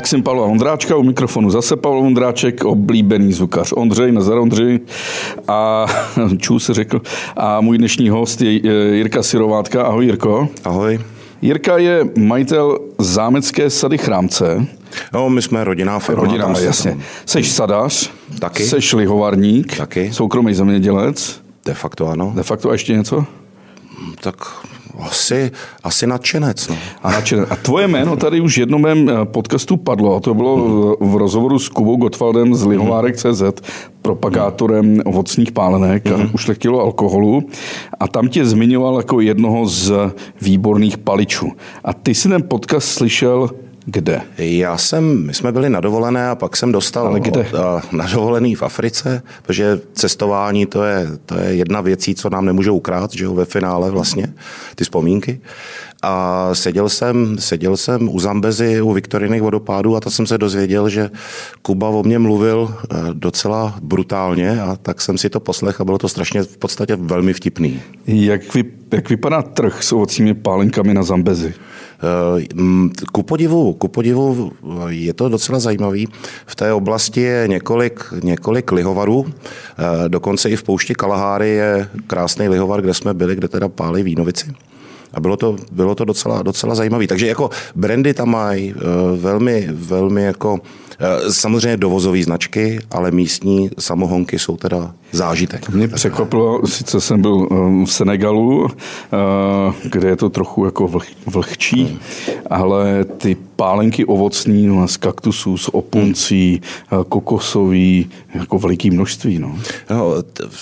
Maxim Pavla Ondráčka, u mikrofonu zase Pavel Ondráček, oblíbený zvukař Ondřej, Nazar Ondřej a čů se řekl. A můj dnešní host je Jirka Sirovátka. Ahoj Jirko. Ahoj. Jirka je majitel zámecké sady Chrámce. No, my jsme rodinná firma. Rodinná, jasně. Seš sadař. Taky. Seš lihovarník. Taky. Soukromý zemědělec. De facto ano. De facto a ještě něco? Tak asi, asi nadšenec. No. A, nadšenec. a tvoje jméno tady už jednom mém eh, podcastu padlo, a to bylo v rozhovoru s Kubou Gottwaldem z Lihovárek.cz, propagátorem ovocných pálenek a mm. ušlechtilo alkoholu. A tam tě zmiňoval jako jednoho z výborných paličů. A ty si ten podcast slyšel kde? Já jsem, my jsme byli na dovolené a pak jsem dostal Ale kde? na dovolený v Africe, protože cestování to je, to je jedna věcí, co nám nemůžou ukrát, že jo, ve finále vlastně, ty vzpomínky. A seděl jsem, seděl jsem u Zambezy, u Viktoriných vodopádů a to jsem se dozvěděl, že Kuba o mě mluvil eh, docela brutálně a tak jsem si to poslech a bylo to strašně v podstatě velmi vtipný. Jak, vy, jak vypadá trh s ovocními pálenkami na Zambezi? Eh, ku podivu, ku podivu je to docela zajímavý. V té oblasti je několik, několik lihovarů, eh, dokonce i v poušti Kalaháry je krásný lihovar, kde jsme byli, kde teda pálí vínovici. A bylo to, bylo to docela, docela zajímavé. Takže jako brandy tam mají eh, velmi, velmi jako samozřejmě dovozové značky, ale místní samohonky jsou teda zážitek. Mě překvapilo, sice jsem byl v Senegalu, kde je to trochu jako vlhčí, hmm. ale ty pálenky ovocný no, z kaktusů, z opuncí, hmm. kokosový, jako veliký množství. No. No,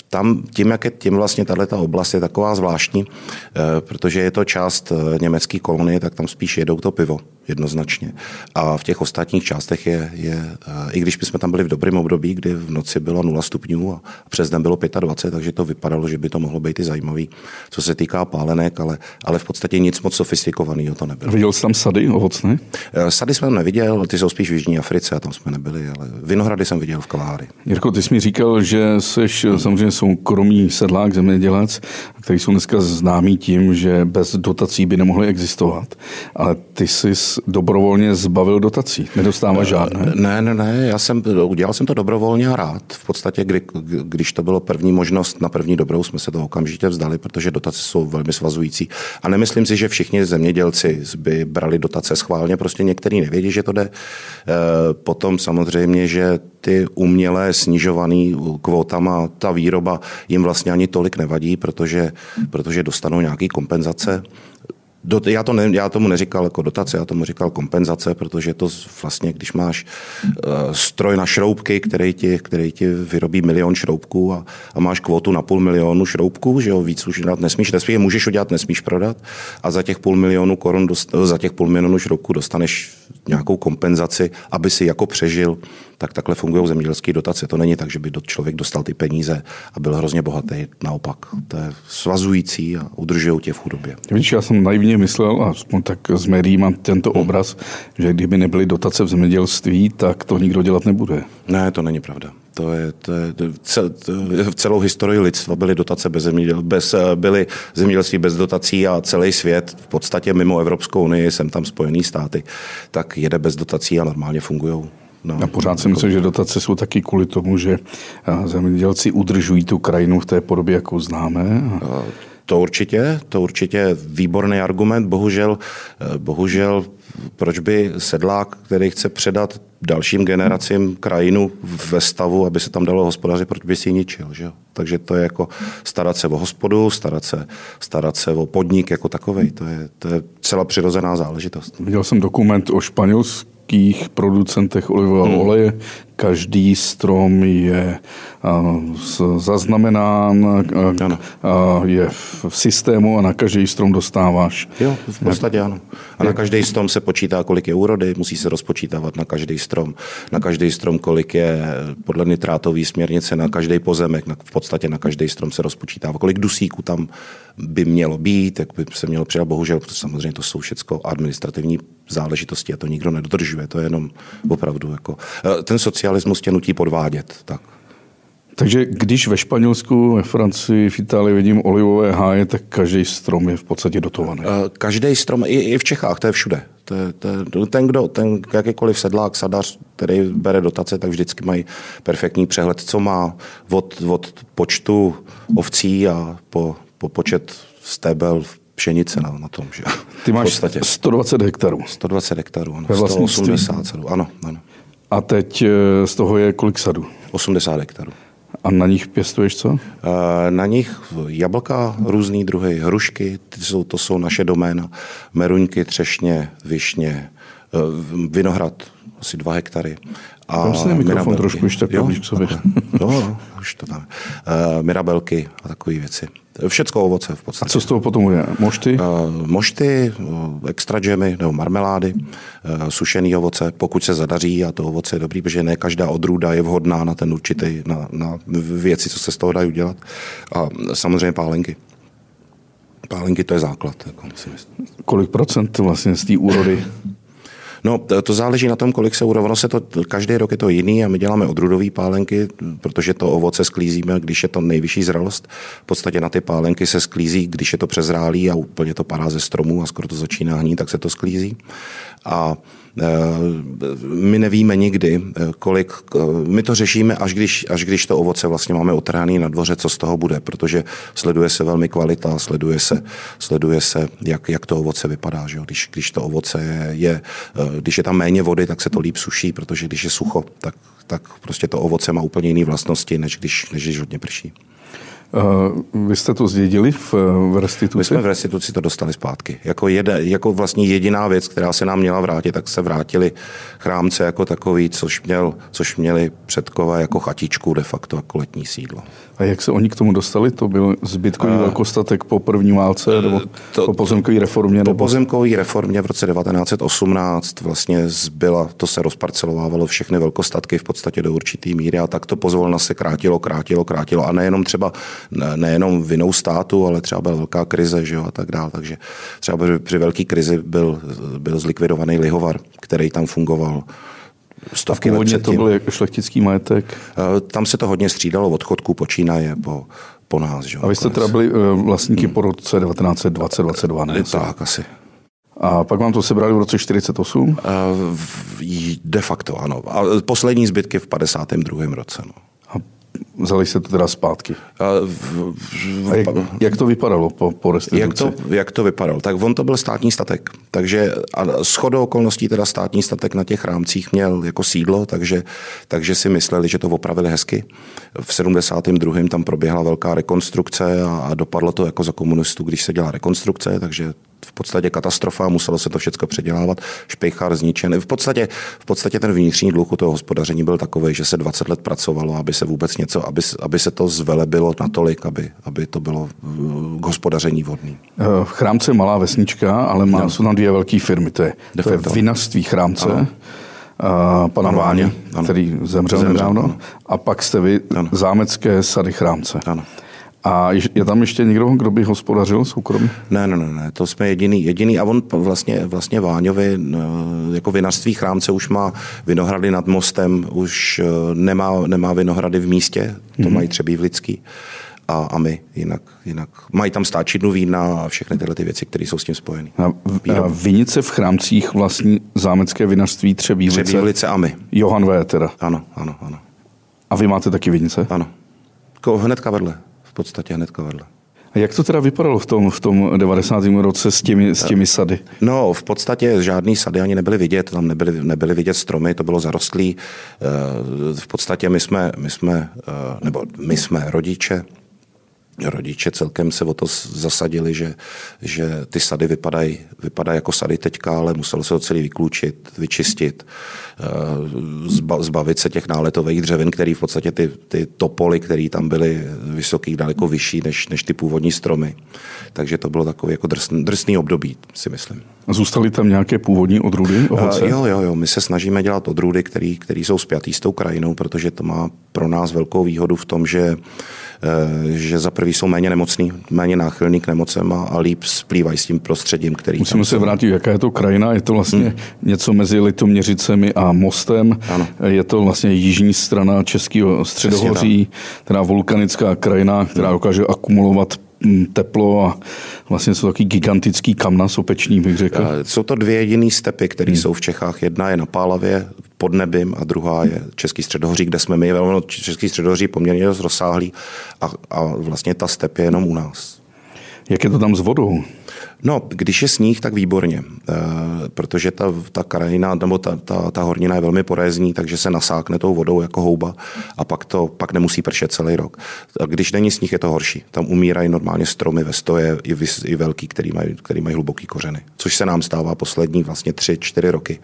tam tím, jak je tím vlastně tato oblast je taková zvláštní, eh, protože je to část eh, německé kolonie, tak tam spíš jedou to pivo jednoznačně. A v těch ostatních částech je, je eh, i když jsme tam byli v dobrém období, kdy v noci bylo 0 stupňů a přes den bylo 25, takže to vypadalo, že by to mohlo být i zajímavý, co se týká pálenek, ale, ale v podstatě nic moc sofistikovaného to nebylo. Viděl jsi tam sady ovocné? Eh, sady jsem neviděl, ty jsou spíš v Jižní Africe a tam jsme nebyli, ale vinohrady jsem viděl v Kaláry. Jirko, ty jsi mi říkal, že jsi hmm. samozřejmě soukromý sedlák, zemědělec, který jsou dneska známí tím, že bez dotací by nemohli existovat. Ale ty jsi dobrovolně zbavil dotací. Nedostáváš eh, žádné? Ne, ne, ne. Já jsem, udělal jsem to dobrovolně a rád. V podstatě, kdy, když to bylo první možnost na první dobrou, jsme se to okamžitě vzdali, protože dotace jsou velmi svazující. A nemyslím si, že všichni zemědělci by brali dotace schválně, prostě některý nevědí, že to jde. Eh, potom samozřejmě, že ty umělé snižované kvótama, ta výroba jim vlastně ani tolik nevadí, protože, protože dostanou nějaké kompenzace. Do, já, to ne, já tomu neříkal jako dotace, já tomu říkal kompenzace, protože to vlastně, když máš uh, stroj na šroubky, který ti, který ti vyrobí milion šroubků a, a máš kvotu na půl milionu šroubků, že jo, víc už udělat nesmíš, respektive můžeš udělat, nesmíš prodat a za těch půl milionu korun, dost, za těch půl milionu šroubků dostaneš nějakou kompenzaci, aby si jako přežil, tak takhle fungují zemědělské dotace. To není tak, že by člověk dostal ty peníze a byl hrozně bohatý. Naopak, to je svazující a udržují tě v chudobě. Víš, já jsem naivně myslel, a aspoň tak z médií mám tento hmm. obraz, že kdyby nebyly dotace v zemědělství, tak to nikdo dělat nebude. Ne, to není pravda. To je, to je, to, v celou historii lidstva byly dotace bez, zeměděl, bez, byly zemědělství bez dotací a celý svět, v podstatě mimo Evropskou unii, jsem tam Spojený státy, tak jede bez dotací a normálně fungují. No, a pořád si myslím, že dotace jsou taky kvůli tomu, že zemědělci udržují tu krajinu v té podobě, jakou známe. To určitě, to určitě je výborný argument. Bohužel, bohužel, proč by sedlák, který chce předat dalším generacím krajinu ve stavu, aby se tam dalo hospodařit, proč by si ji ničil. Že? Takže to je jako starat se o hospodu, starat se, starat se o podnik jako takový. To je, to je celá přirozená záležitost. Viděl jsem dokument o Španělsku, velkých producentech olivového hmm. oleje. Každý strom je zaznamenán, je v systému a na každý strom dostáváš. Jo, v podstatě ano. A na každý strom se počítá, kolik je úrody, musí se rozpočítávat na každý strom. Na každý strom, kolik je podle nitrátové směrnice, na každý pozemek, v podstatě na každý strom se rozpočítává, kolik dusíků tam by mělo být, jak by se mělo přidat. Bohužel, samozřejmě to jsou všechno administrativní záležitosti a to nikdo nedodržuje. To je jenom opravdu jako... Eh, ten socialismus tě nutí podvádět. Tak. Takže když ve Španělsku, ve Francii, v Itálii vidím olivové háje, tak každý strom je v podstatě dotovaný. Každý strom, i, i v Čechách, to je všude. To je, to je, ten, kdo, ten jakýkoliv sedlák, sadař, který bere dotace, tak vždycky mají perfektní přehled, co má od, od počtu ovcí a po, po počet stébel pšenice na, na tom. Že? Ty máš 120 hektarů. 120 hektarů, ano. 180 sadů, ano, ano. A teď eh, z toho je kolik sadů? 80 hektarů. A na nich pěstuješ co? Eh, na nich jablka, různý druhy, hrušky, ty jsou, to jsou naše doména, meruňky, třešně, višně, eh, vinohrad, asi dva hektary. A Tam si mikrofon trošku už tak blíž k sobě. No, už to tam. Uh, mirabelky a takové věci. Všecko ovoce v podstatě. A co z toho potom je? Mošty? Uh, mošty, uh, extra džemy nebo marmelády, uh, sušený ovoce, pokud se zadaří a to ovoce je dobrý, protože ne každá odrůda je vhodná na ten určitý, na, na věci, co se z toho dají udělat. A samozřejmě pálenky. Pálenky to je základ. Jako si myslím. Kolik procent vlastně z té úrody No, to záleží na tom, kolik se urovno se to, každý rok je to jiný a my děláme odrůdové pálenky, protože to ovoce sklízíme, když je to nejvyšší zralost. V podstatě na ty pálenky se sklízí, když je to přezrálý a úplně to padá ze stromů a skoro to začíná hnít, tak se to sklízí. A Eh, my nevíme nikdy, eh, kolik, eh, my to řešíme, až když, až když to ovoce vlastně máme otrhaný na dvoře, co z toho bude, protože sleduje se velmi kvalita, sleduje se, sleduje se jak, jak to ovoce vypadá. Že? Když, když to ovoce je, je, když je tam méně vody, tak se to líp suší, protože když je sucho, tak, tak prostě to ovoce má úplně jiné vlastnosti, než když, než když hodně prší. Vy jste to zdědili v, v restituci? My jsme v restituci to dostali zpátky. Jako, jede, jako vlastně jediná věc, která se nám měla vrátit, tak se vrátili chrámce jako takový, což, měl, což měli předkové jako chatičku de facto jako letní sídlo. A jak se oni k tomu dostali? To byl zbytkový uh, velkostatek po první válce nebo to, po pozemkové reformě? Po nebo? pozemkové reformě v roce 1918 vlastně zbyla, to se rozparcelovávalo všechny velkostatky v podstatě do určitý míry a tak to pozvolna se krátilo, krátilo, krátilo. A nejenom třeba, nejenom vinou státu, ale třeba byla velká krize že jo, a tak dále. Takže třeba při velké krizi byl, byl zlikvidovaný lihovar, který tam fungoval stovky let předtím. to byl jako šlechtický majetek? Eh, tam se to hodně střídalo od chodku počínaje po, po nás. Že? A vy jste teda byli eh, vlastníky hmm. po roce 1920-22, ne? Tak, asi. A pak vám to sebrali v roce 48? Eh, de facto, ano. A poslední zbytky v 52. roce. No. Vzali se to teda zpátky. A, v, v, a jak, jak to vypadalo po, po restituci? Jak to, jak to vypadalo? Tak on to byl státní statek. Takže a shodou okolností teda státní statek na těch rámcích měl jako sídlo, takže, takže si mysleli, že to opravili hezky. V 72. tam proběhla velká rekonstrukce a, a dopadlo to jako za komunistů, když se dělá rekonstrukce, takže v podstatě katastrofa, muselo se to všechno předělávat, špejchár zničen. V podstatě, v podstatě ten vnitřní dluh u toho hospodaření byl takový, že se 20 let pracovalo, aby se vůbec něco, aby, aby se to zvelebilo natolik, aby, aby to bylo k hospodaření vhodný. Eh, Chrámce je malá vesnička, ale má, no. jsou tam dvě velké firmy. To je, to je vinařství Chrámce, ano. Uh, pana Váně, který zemřel, zemřel nedávno. Ano. A pak jste vy ano. zámecké sady Chrámce. Ano. A je tam ještě někdo, kdo by hospodařil soukromně? Ne, ne, ne, ne, to jsme jediný, jediný a on vlastně, vlastně Váňovi jako vinařství chrámce už má vinohrady nad mostem, už e, nemá, nemá vinohrady v místě, to mm-hmm. mají třeba v lidský a, a my jinak, jinak. Mají tam stáčidnu vína a všechny tyhle ty věci, které jsou s tím spojeny. A, a vinice v chrámcích vlastní zámecké vinařství Třebílice? Třebílice a my. Johan V. teda? Ano, ano, ano. A vy máte taky vinice? Ano. Hnedka vedle podstatě hned vedle. A jak to teda vypadalo v tom, v tom 90. roce s těmi, s těmi sady? No, v podstatě žádný sady ani nebyly vidět, tam nebyly, nebyly vidět stromy, to bylo zarostlý. Eh, v podstatě my jsme, my jsme, eh, nebo my jsme rodiče, rodiče celkem se o to zasadili, že, že ty sady vypadají vypadaj jako sady teďka, ale muselo se to celý vyklučit, vyčistit, eh, zbavit se těch náletových dřevin, které v podstatě ty, ty topoly, které tam byly vysoký, daleko vyšší než, než ty původní stromy. Takže to bylo takové jako drsný, drsný období, si myslím. Zůstaly tam nějaké původní odrůdy ovoce? Uh, jo, jo, jo. My se snažíme dělat odrůdy, které jsou spjatý s tou krajinou, protože to má pro nás velkou výhodu v tom, že že za prvý jsou méně nemocný, méně náchylný k nemocem a, a líp splývají s tím prostředím, který Musíme se vrátit, jaká je to krajina. Je to vlastně hmm. něco mezi Litoměřicemi a Mostem. Ano. Je to vlastně jižní strana Českého středohoří, teda vulkanická krajina, která dokáže akumulovat mm, teplo a vlastně jsou taky gigantický kamna sopeční, bych řekl. Jsou to dvě jediné stepy, které hmm. jsou v Čechách. Jedna je na Pálavě pod nebím a druhá je Český středohoří, kde jsme my. Český středohoří poměrně dost rozsáhlý a, a vlastně ta step je jenom u nás. Jak je to tam s vodou? No, když je sníh, tak výborně, e, protože ta, ta krajina nebo ta, ta, ta hornina je velmi porézní, takže se nasákne tou vodou jako houba a pak, to, pak nemusí pršet celý rok. A když není sníh, je to horší. Tam umírají normálně stromy ve stoje, i, i velký, který mají, který mají hluboký kořeny. Což se nám stává poslední vlastně tři, čtyři roky,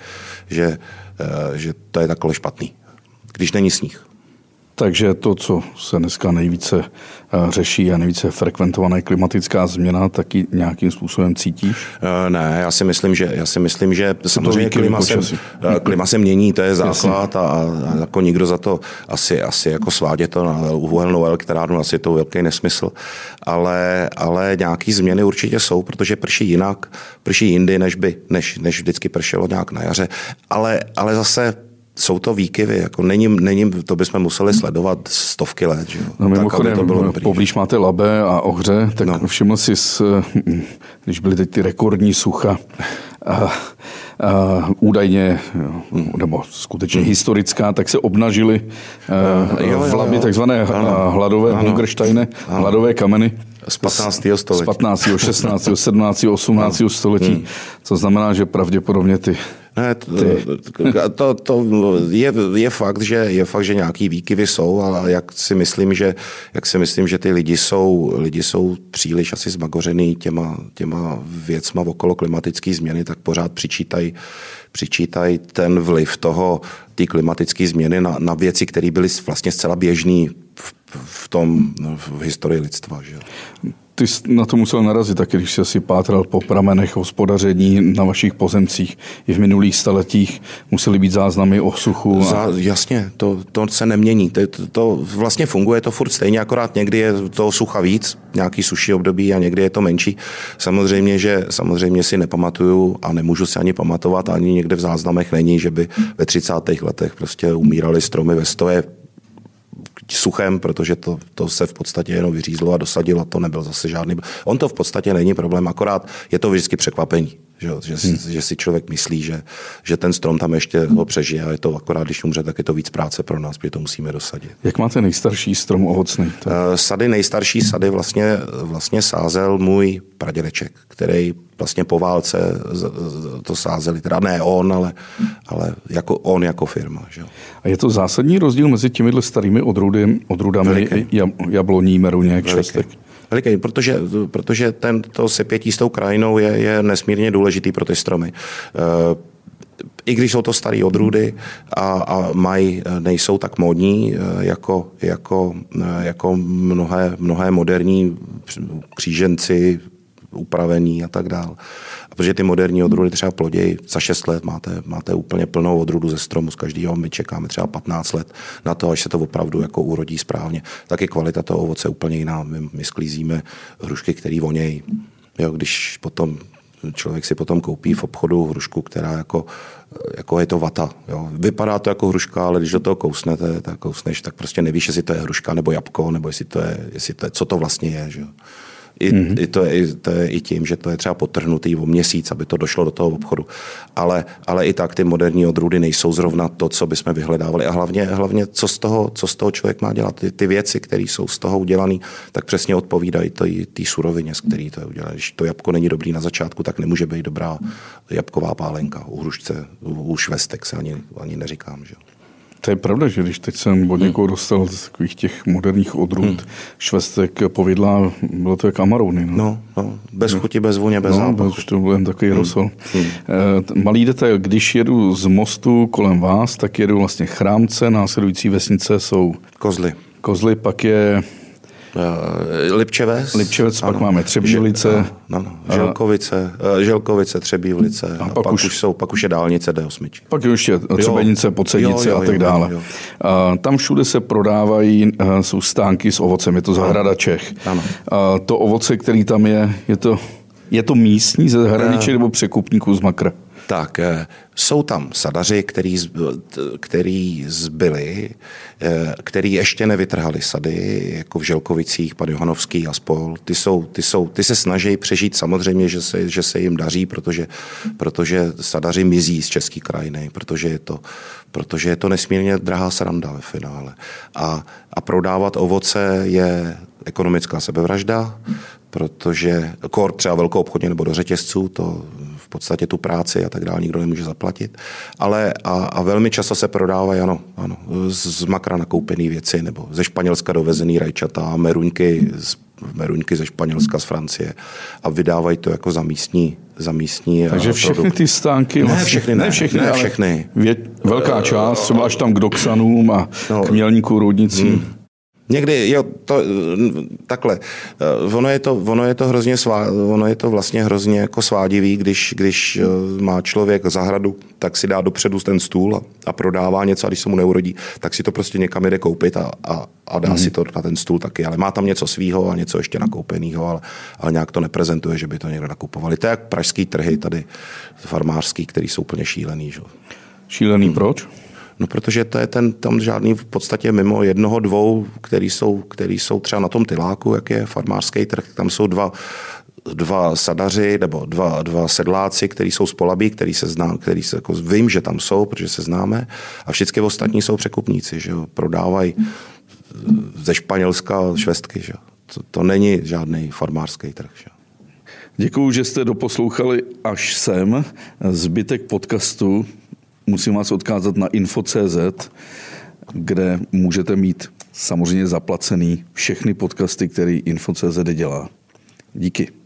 že, e, že to je takhle špatný, když není sníh. Takže to, co se dneska nejvíce eh, řeší a nejvíce frekventovaná klimatická změna, taky nějakým způsobem cítíš? Eh, ne, já si myslím, že, já si myslím, že samozřejmě klima se, eh, klima se mění, to je základ a, a, jako nikdo za to asi, asi jako svádě to na uhelnou elektrárnu, asi to velký nesmysl, ale, ale nějaký změny určitě jsou, protože prší jinak, prší jindy, než by, než, než vždycky pršelo nějak na jaře, ale, ale zase jsou to výkyvy, jako není, není, to bychom museli sledovat stovky let. Že? No, mimochodem, tak, to bylo dobrý, poblíž máte Labe a Ohře, tak no. všiml jsi, když byly teď ty rekordní sucha, a, a, údajně, nebo skutečně hmm. historická, tak se obnažily v Labi takzvané ano. hladové Hungersteine, hladové kameny. Z 15. století. Z 15., 16., 17., 18. století. Hmm. Co znamená, že pravděpodobně ty ne, to, to, to je, je, fakt, že, je fakt, že nějaký výkyvy jsou, ale jak si myslím, že, jak si myslím, že ty lidi jsou, lidi jsou příliš asi zmagořený těma, těma věcma okolo klimatické změny, tak pořád přičítají přičítaj ten vliv toho, ty klimatické změny na, na věci, které byly vlastně zcela běžné v, v tom v historii lidstva. Že? Ty jsi na to musel narazit, taky když jsi si pátral po pramenech hospodaření na vašich pozemcích. I v minulých staletích musely být záznamy o suchu. A... Za, jasně, to, to se nemění. To, to, to vlastně funguje to furt stejně, akorát někdy je toho sucha víc, nějaký suší období a někdy je to menší. Samozřejmě, že samozřejmě si nepamatuju a nemůžu si ani pamatovat, ani někde v záznamech není, že by ve 30. letech prostě umíraly stromy ve stoje suchem, protože to, to se v podstatě jenom vyřízlo a dosadilo to nebyl zase žádný. On to v podstatě není problém, akorát je to vždycky překvapení. Že, že, hmm. že si člověk myslí, že, že ten strom tam ještě ho přežije a je to akorát, když umře, tak je to víc práce pro nás, protože to musíme dosadit. Jak máte nejstarší strom ovocný? Uh, sady, nejstarší sady vlastně, vlastně sázel můj pradědeček, který vlastně po válce to sázeli, teda ne on, ale, ale jako on jako firma. Že? A je to zásadní rozdíl mezi těmi starými odrůdy, odrůdami jabloní, meruně, kšestek? Veliký, protože, protože ten, to sepětí s tou krajinou je, je nesmírně důležitý pro ty stromy. Eh, I když jsou to staré odrůdy a, a mají, nejsou tak modní eh, jako, jako, eh, jako mnohé, mnohé moderní kříženci, upravení a tak dále. A protože ty moderní odrůdy třeba plodějí za 6 let, máte, máte úplně plnou odrůdu ze stromu z každého, my čekáme třeba 15 let na to, až se to opravdu jako urodí správně. Tak je kvalita toho ovoce úplně jiná. My, my sklízíme hrušky, které vonějí. Jo, když potom člověk si potom koupí v obchodu hrušku, která jako, jako je to vata. Jo. Vypadá to jako hruška, ale když do toho kousnete, tak kousneš, tak prostě nevíš, jestli to je hruška nebo jabko, nebo jestli to je, jestli to je co to vlastně je. Že? I, mm-hmm. i to, je, to je i tím, že to je třeba potrhnutý o měsíc, aby to došlo do toho obchodu. Ale, ale i tak ty moderní odrůdy nejsou zrovna to, co bychom vyhledávali. A hlavně, hlavně co, z toho, co z toho člověk má dělat. Ty, ty věci, které jsou z toho udělané, tak přesně odpovídají té surovině, z který to je udělané. Když to jabko není dobrý na začátku, tak nemůže být dobrá jabková pálenka. U hrušce, u švestek se ani, ani neříkám. Že? To je pravda, že když teď jsem od někoho dostal z takových těch moderních odrůd hmm. švestek povidla, bylo to jak amarouny. No, no, no bez no. chuti, bez vůně, bez no, zápachu. Už to byl jen takový hmm. rosol. Hmm. E, malý detail, když jedu z mostu kolem vás, tak jedu vlastně chrámce, následující vesnice jsou... Kozly. Kozly, pak je Uh, Lipčeves. Lipčevec, ano. pak máme Třebílice. No, no, Želkovice, uh, Želkovice, Třebívlice. A, a pak, už, už, jsou, pak už je dálnice D8. Pak je ještě Třebenice, Pocenice a tak dále. Jo, jo. Uh, tam všude se prodávají, uh, jsou stánky s ovocem, je to zahrada ano. Čech. Ano. Uh, to ovoce, který tam je, je to, je to místní ze zahraničí nebo překupníků z Makra? Tak eh, jsou tam sadaři, který, který zbyli, eh, který ještě nevytrhali sady, jako v Želkovicích, pan Johanovský a spol. Ty, jsou, ty, jsou, ty se snaží přežít samozřejmě, že se, že se jim daří, protože, protože sadaři mizí z české krajiny, protože je to, protože je to nesmírně drahá sranda ve finále. A, a prodávat ovoce je ekonomická sebevražda, protože kor třeba velkou obchodně nebo do řetězců, to podstatě tu práci a tak dále nikdo nemůže zaplatit. Ale a, a velmi často se prodávají ano, ano, z makra nakoupené věci nebo ze Španělska dovezený rajčata, meruňky z meruňky ze Španělska, z Francie a vydávají to jako za místní, za místní Takže všechny produkt. ty stánky, ne vlastně, všechny, ne, ne všechny, ne všechny. Vě, velká část, třeba až tam k Doxanům a no, k Mělníku, Roudnicím. Hmm. Někdy, jo, to, takhle, eh, ono je to, ono je to hrozně svá, ono je to vlastně hrozně jako svádivý, když, když eh, má člověk zahradu, tak si dá dopředu ten stůl a, a prodává něco a když se mu neurodí, tak si to prostě někam jde koupit a, a, a dá mm. si to na ten stůl taky, ale má tam něco svýho a něco ještě nakoupeného, ale, ale nějak to neprezentuje, že by to někdo nakupovali. To je jak pražský trhy tady farmářský, který jsou úplně šílený. Že? Šílený hmm. proč? No protože to je ten, tam žádný v podstatě mimo jednoho, dvou, který jsou, který jsou třeba na tom tyláku, jak je farmářský trh, tam jsou dva, dva sadaři nebo dva, dva sedláci, kteří jsou z Polabí, který se znám, který se jako vím, že tam jsou, protože se známe a všichni ostatní jsou překupníci, že jo, prodávají ze Španělska švestky, že jo. To, to není žádný farmářský trh, že jo. Děkuji, že jste doposlouchali až sem. Zbytek podcastu musím vás odkázat na info.cz, kde můžete mít samozřejmě zaplacený všechny podcasty, který info.cz dělá. Díky.